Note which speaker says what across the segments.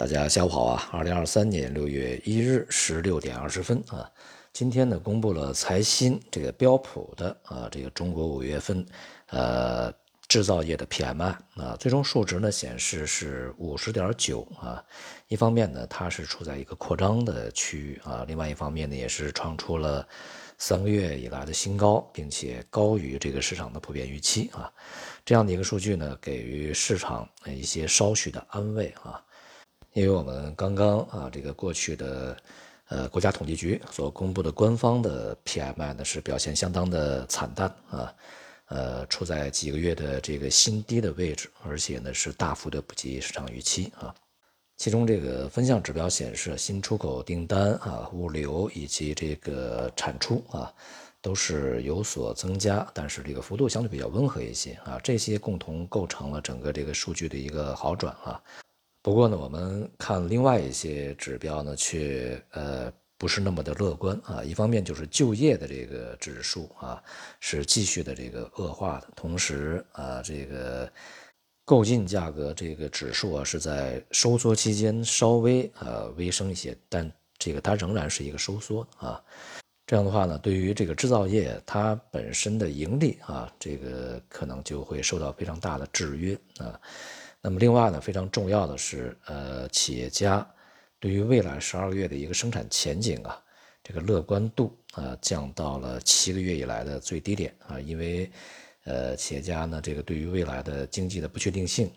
Speaker 1: 大家下午好啊！二零二三年六月一日十六点二十分啊，今天呢公布了财新这个标普的啊这个中国五月份呃制造业的 PMI 啊，最终数值呢显示是五十点九啊。一方面呢它是处在一个扩张的区域啊，另外一方面呢也是创出了三个月以来的新高，并且高于这个市场的普遍预期啊。这样的一个数据呢，给予市场一些稍许的安慰啊。因为我们刚刚啊，这个过去的，呃，国家统计局所公布的官方的 PMI 呢，是表现相当的惨淡啊，呃，处在几个月的这个新低的位置，而且呢是大幅的不及市场预期啊。其中这个分项指标显示，新出口订单啊、物流以及这个产出啊，都是有所增加，但是这个幅度相对比较温和一些啊，这些共同构成了整个这个数据的一个好转啊。不过呢，我们看另外一些指标呢，却呃不是那么的乐观啊。一方面就是就业的这个指数啊是继续的这个恶化的，同时啊这个购进价格这个指数啊是在收缩期间稍微呃微升一些，但这个它仍然是一个收缩啊。这样的话呢，对于这个制造业它本身的盈利啊，这个可能就会受到非常大的制约啊。那么另外呢，非常重要的是，呃，企业家对于未来十二个月的一个生产前景啊，这个乐观度啊降到了七个月以来的最低点啊，因为，呃，企业家呢这个对于未来的经济的不确定性，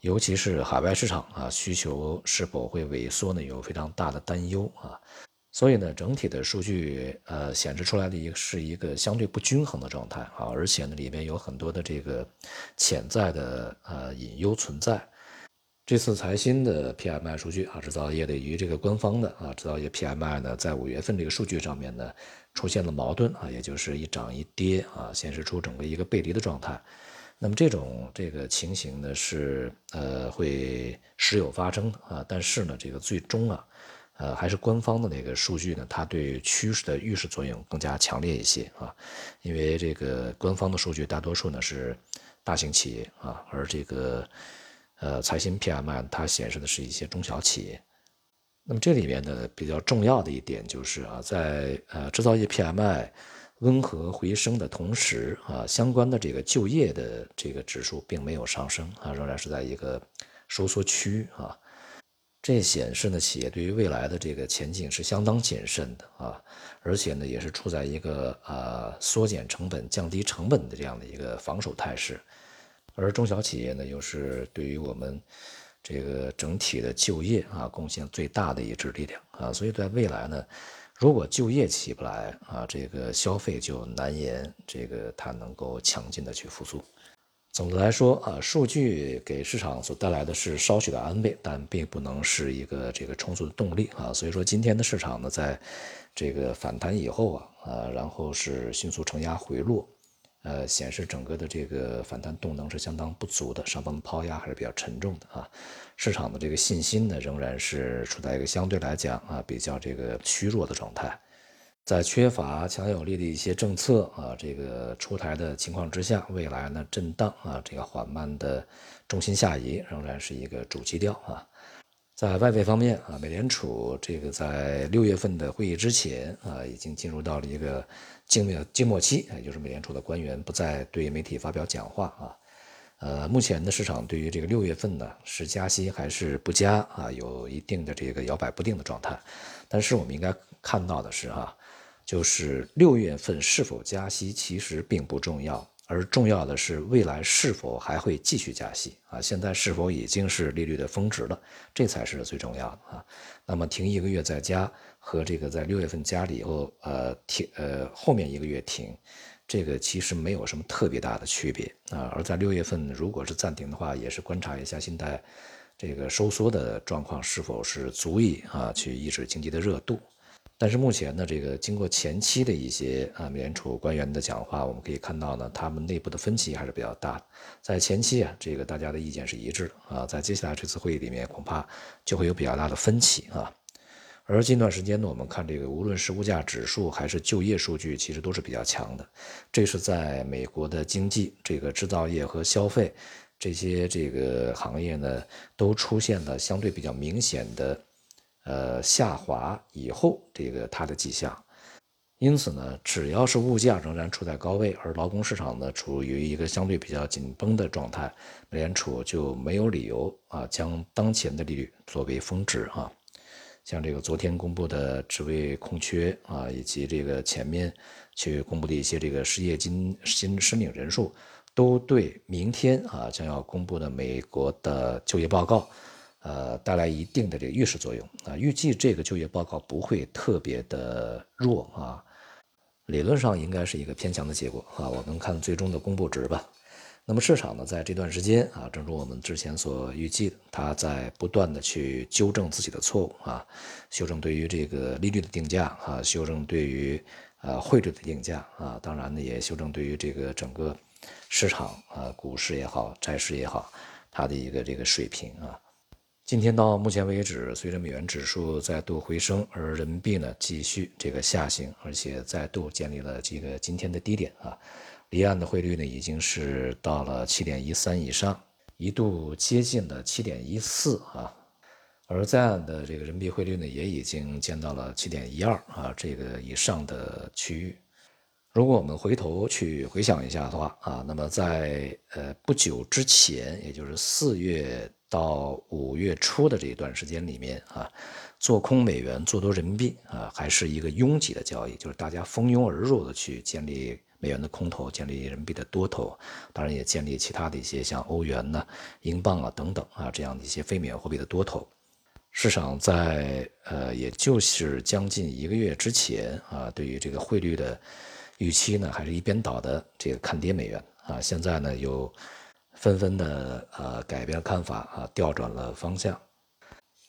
Speaker 1: 尤其是海外市场啊需求是否会萎缩呢，有非常大的担忧啊。所以呢，整体的数据呃显示出来的一个是一个相对不均衡的状态啊，而且呢里面有很多的这个潜在的呃隐忧存在。这次财新的 PMI 数据啊，制造业的与这个官方的啊制造业 PMI 呢，在五月份这个数据上面呢出现了矛盾啊，也就是一涨一跌啊，显示出整个一个背离的状态。那么这种这个情形呢是呃会时有发生啊，但是呢这个最终啊。呃，还是官方的那个数据呢，它对趋势的预示作用更加强烈一些啊，因为这个官方的数据大多数呢是大型企业啊，而这个呃财新 PMI 它显示的是一些中小企业。那么这里面呢比较重要的一点就是啊，在呃制造业 PMI 温和回升的同时啊，相关的这个就业的这个指数并没有上升啊，仍然是在一个收缩区啊。这显示呢，企业对于未来的这个前景是相当谨慎的啊，而且呢，也是处在一个呃缩减成本、降低成本的这样的一个防守态势。而中小企业呢，又是对于我们这个整体的就业啊贡献最大的一支力量啊，所以在未来呢，如果就业起不来啊，这个消费就难言这个它能够强劲的去复苏。总的来说啊，数据给市场所带来的是稍许的安慰，但并不能是一个这个充足的动力啊。所以说，今天的市场呢，在这个反弹以后啊，呃，然后是迅速承压回落，呃，显示整个的这个反弹动能是相当不足的，上方的抛压还是比较沉重的啊。市场的这个信心呢，仍然是处在一个相对来讲啊比较这个虚弱的状态。在缺乏强有力的一些政策啊，这个出台的情况之下，未来呢震荡啊，这个缓慢的重心下移仍然是一个主基调啊。在外围方面啊，美联储这个在六月份的会议之前啊，已经进入到了一个静默静默期，也就是美联储的官员不再对媒体发表讲话啊。呃，目前的市场对于这个六月份呢是加息还是不加啊，有一定的这个摇摆不定的状态。但是我们应该看到的是哈。就是六月份是否加息，其实并不重要，而重要的是未来是否还会继续加息啊？现在是否已经是利率的峰值了？这才是最重要的啊！那么停一个月再加，和这个在六月份加了以后，呃停呃后面一个月停，这个其实没有什么特别大的区别啊。而在六月份如果是暂停的话，也是观察一下现在这个收缩的状况是否是足以啊去抑制经济的热度。但是目前呢，这个经过前期的一些啊美联储官员的讲话，我们可以看到呢，他们内部的分歧还是比较大的。在前期啊，这个大家的意见是一致的啊，在接下来这次会议里面，恐怕就会有比较大的分歧啊。而近段时间呢，我们看这个，无论是物价指数还是就业数据，其实都是比较强的。这是在美国的经济、这个制造业和消费这些这个行业呢，都出现了相对比较明显的呃下滑以后，这个它的迹象。因此呢，只要是物价仍然处在高位，而劳工市场呢处于一个相对比较紧绷的状态，美联储就没有理由啊将当前的利率作为峰值啊。像这个昨天公布的职位空缺啊，以及这个前面去公布的一些这个失业金新申领人数，都对明天啊将要公布的美国的就业报告，呃带来一定的这个预示作用啊。预计这个就业报告不会特别的弱啊。理论上应该是一个偏强的结果啊，我们看最终的公布值吧。那么市场呢，在这段时间啊，正如我们之前所预计的，它在不断的去纠正自己的错误啊，修正对于这个利率的定价啊，修正对于呃汇率的定价啊，当然呢，也修正对于这个整个市场啊，股市也好，债市也好，它的一个这个水平啊。今天到目前为止，随着美元指数再度回升，而人民币呢继续这个下行，而且再度建立了这个今天的低点啊。离岸的汇率呢已经是到了七点一三以上，一度接近了七点一四啊。而在岸的这个人民币汇率呢也已经见到了七点一二啊这个以上的区域。如果我们回头去回想一下的话啊，那么在呃不久之前，也就是四月。到五月初的这一段时间里面啊，做空美元、做多人民币啊，还是一个拥挤的交易，就是大家蜂拥而入的去建立美元的空头，建立人民币的多头，当然也建立其他的一些像欧元呢、英镑啊等等啊这样的一些非美元货币的多头。市场在呃，也就是将近一个月之前啊，对于这个汇率的预期呢，还是一边倒的这个看跌美元啊，现在呢又。纷纷的呃改变看法啊，调转了方向。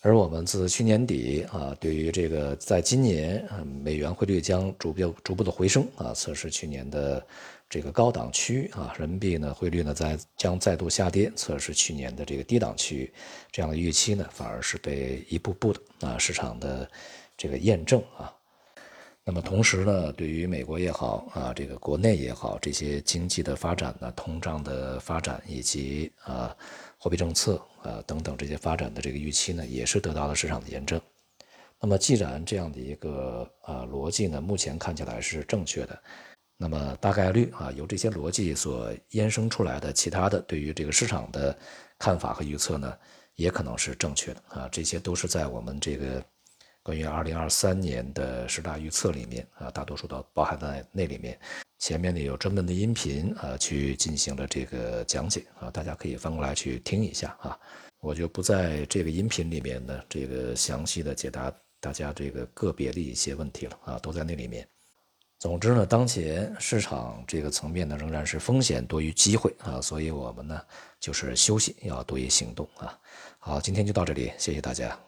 Speaker 1: 而我们自去年底啊，对于这个在今年美元汇率将逐步逐步的回升啊，测试去年的这个高档区啊，人民币呢汇率呢在将再度下跌，测试去年的这个低档区，这样的预期呢反而是被一步步的啊市场的这个验证啊。那么同时呢，对于美国也好啊，这个国内也好，这些经济的发展呢，通胀的发展以及啊货币政策啊等等这些发展的这个预期呢，也是得到了市场的验证。那么既然这样的一个啊逻辑呢，目前看起来是正确的，那么大概率啊由这些逻辑所衍生出来的其他的对于这个市场的看法和预测呢，也可能是正确的啊，这些都是在我们这个。关于二零二三年的十大预测里面啊，大多数都包含在那里面。前面呢有专门的音频啊，去进行了这个讲解啊，大家可以翻过来去听一下啊。我就不在这个音频里面呢，这个详细的解答大家这个个别的一些问题了啊，都在那里面。总之呢，当前市场这个层面呢，仍然是风险多于机会啊，所以我们呢就是休息要多于行动啊。好，今天就到这里，谢谢大家。